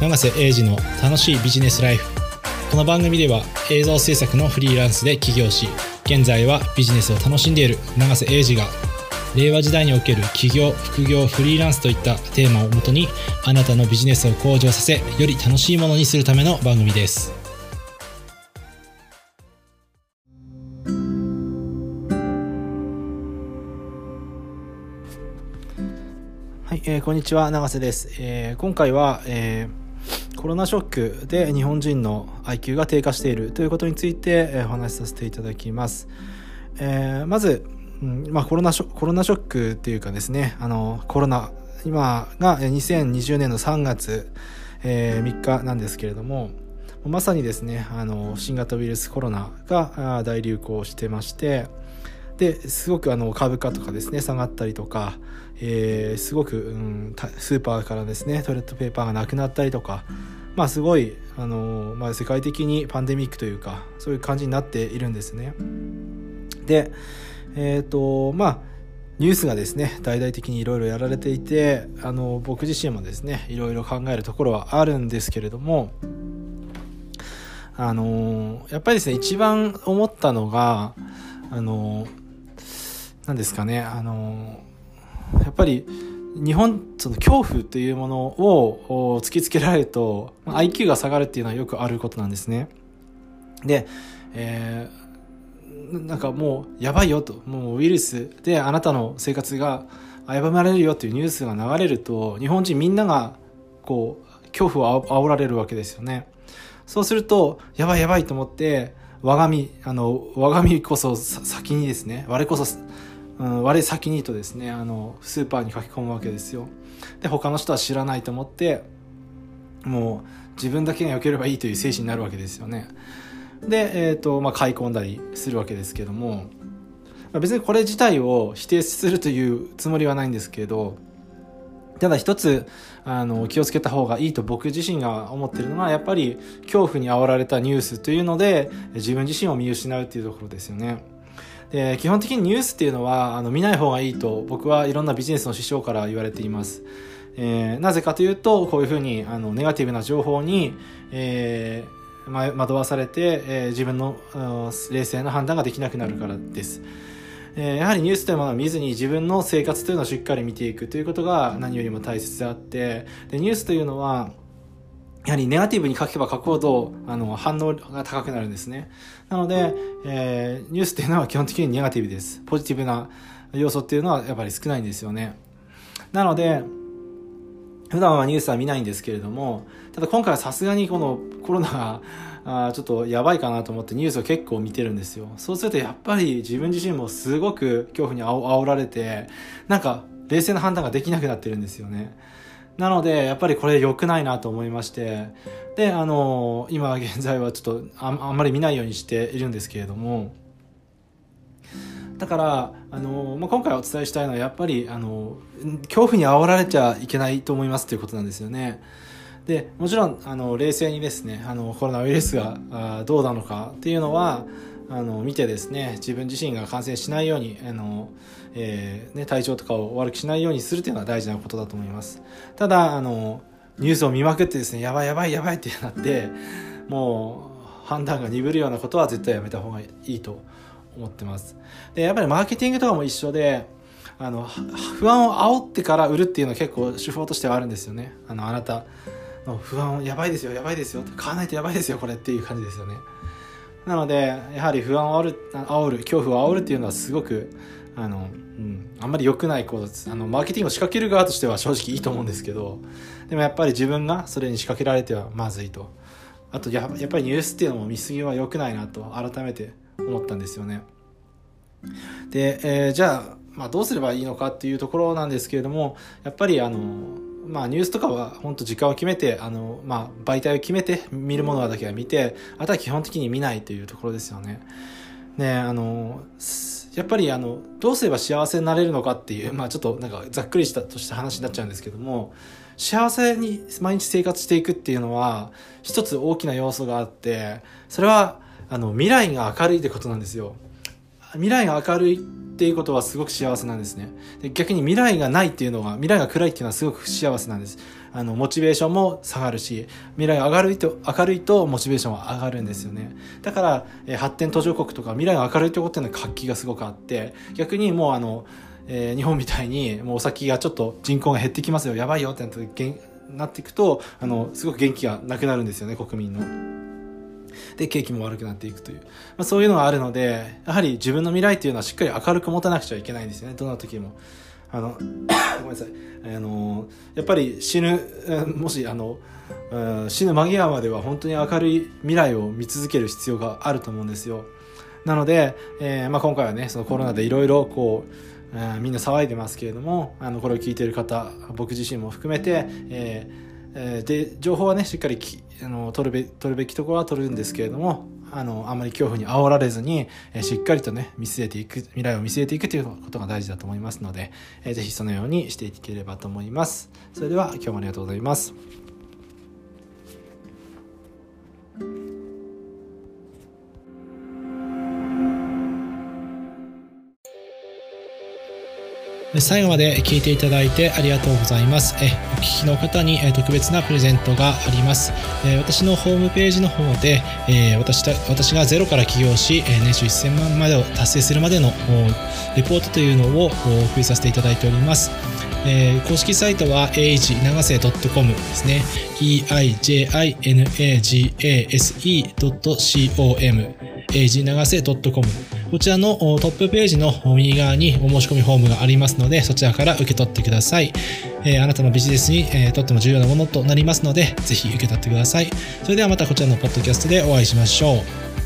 永瀬英二の楽しいビジネスライフ。この番組では映像制作のフリーランスで起業し現在はビジネスを楽しんでいる永瀬英二が令和時代における起業副業フリーランスといったテーマをもとにあなたのビジネスを向上させより楽しいものにするための番組です。はい、えー、こんにちは永瀬です、えー、今回は、えー、コロナショックで日本人の IQ が低下しているということについて、お話しさせていただきます、えー、まず、うんまあ、コロナショコロナショックっていうかですねあのコロナ今が2020年の3月、えー、3日なんですけれどもまさにですねあの新型ウイルスコロナが大流行してましてですごくあの株価とかですね下がったりとか、えー、すごく、うん、スーパーからですねトイレットペーパーがなくなったりとかまあすごいあの、まあ、世界的にパンデミックというかそういう感じになっているんですね。でえっ、ー、とまあニュースがですね大々的にいろいろやられていてあの僕自身もですねいろいろ考えるところはあるんですけれどもあのやっぱりですね一番思ったのがあの何ですかねあのやっぱり日本その恐怖というものを突きつけられると IQ が下がるっていうのはよくあることなんですね。で、えー、なんかもうやばいよともうウイルスであなたの生活が危ぶまれるよっていうニュースが流れると日本人みんながこう恐怖を煽られるわけですよね。そうするとやばいやばいと思って我が身あの我が身こそ先にですね我こそうん、我先にとですねあのスーパーに書き込むわけですよで他の人は知らないと思ってもう自分だけが良ければいいという精神になるわけですよねで、えーとまあ、買い込んだりするわけですけども別にこれ自体を否定するというつもりはないんですけどただ一つあの気をつけた方がいいと僕自身が思ってるのはやっぱり恐怖に煽られたニュースというので自分自身を見失うっていうところですよね。で基本的にニュースっていうのはあの見ない方がいいと僕はいろんなビジネスの師匠から言われています。えー、なぜかというとこういうふうにあのネガティブな情報に、えー、惑わされて、えー、自分の冷静な判断ができなくなるからです。えー、やはりニュースというものを見ずに自分の生活というのをしっかり見ていくということが何よりも大切であってでニュースというのはやはりネガティブに書けば書くほど、あの、反応が高くなるんですね。なので、えー、ニュースっていうのは基本的にネガティブです。ポジティブな要素っていうのはやっぱり少ないんですよね。なので、普段はニュースは見ないんですけれども、ただ今回はさすがにこのコロナが、あちょっとやばいかなと思ってニュースを結構見てるんですよ。そうするとやっぱり自分自身もすごく恐怖に煽られて、なんか冷静な判断ができなくなってるんですよね。なので、やっぱりこれ良くないなと思いまして、で、あの、今現在はちょっとあんまり見ないようにしているんですけれども、だから、あの、まあ、今回お伝えしたいのは、やっぱり、あの、恐怖に煽られちゃいけないと思いますということなんですよね。で、もちろん、あの、冷静にですね、あの、コロナウイルスがどうなのかっていうのは、あの、見てですね、自分自身が感染しないように、あの、えー、ね、体調とかを悪くしないようにするというのは大事なことだと思います。ただ、あの、ニュースを見まくってですね、やばいやばいやばいってなって、もう、判断が鈍るようなことは絶対やめた方がいいと思ってます。で、やっぱりマーケティングとかも一緒で、あの、不安を煽ってから売るっていうのは結構手法としてはあるんですよね。あの、あなたの不安を、やばいですよ、やばいですよ、買わないとやばいですよ、これっていう感じですよね。なので、やはり不安を煽る、煽る、恐怖を煽るっていうのはすごく、あの、うん、あんまり良くないことです。あの、マーケティングを仕掛ける側としては正直いいと思うんですけど、でもやっぱり自分がそれに仕掛けられてはまずいと。あとや、やっぱりニュースっていうのも見過ぎは良くないなと改めて思ったんですよね。で、えー、じゃあ、まあ、どうすればいいのかっていうところなんですけれども、やっぱりあの、まあニュースとかは本当時間を決めて、あの、まあ媒体を決めて見るものだけは見て、あとは基本的に見ないというところですよね。ね、あの、やっぱりあのどうすれば幸せになれるのかっていう、まあ、ちょっとなんかざっくりしたとした話になっちゃうんですけども幸せに毎日生活していくっていうのは一つ大きな要素があってそれはあの未来が明るいってことなんですよ。未来が明るいっていうことはすごく幸せなんですね。で逆に未来がないっていうのが、未来が暗いっていうのはすごく幸せなんです。あの、モチベーションも下がるし、未来が明るいと、明るいとモチベーションは上がるんですよね。だから、え、発展途上国とか未来が明るいってことっていうのは活気がすごくあって、逆にもうあの、えー、日本みたいにもうお先がちょっと人口が減ってきますよ、やばいよってなってなっていくと、あの、すごく元気がなくなるんですよね、国民の。で、景気も悪くなっていくという。まあ、そういうのがあるので、やはり自分の未来っていうのはしっかり明るく持たなくちゃいけないんですよね。どんな時も。あの、ごめんなさい。あの、やっぱり死ぬ、もし、あの、死ぬ間際までは本当に明るい未来を見続ける必要があると思うんですよ。なので、えー、まあ、今回はね、そのコロナでいろいろこう、えみんな騒いでますけれども、あの、これを聞いている方、僕自身も含めて、えーえで情報はねしっかりきあの取るべ取るべきところは取るんですけれどもあのあまり恐怖に煽られずに、えしっかりとね見据えていく未来を見据えていくということが大事だと思いますので、えー、ぜひそのようにしていければと思います。それでは今日もありがとうございます。最後まで聞いていただいてありがとうございます。えお聞きの方に特別なプレゼントがあります。え私のホームページの方で、え私私がゼロから起業し、年収1000万までを達成するまでのレポートというのをお送りさせていただいております。え、公式サイトは age 長瀬 .com ですね。eijinagase.com エイジ長瀬 .com こちらのトップページの右側にお申し込みフォームがありますので、そちらから受け取ってください。えー、あなたのビジネスに、えー、とっても重要なものとなりますので、ぜひ受け取ってください。それではまたこちらのポッドキャストでお会いしましょう。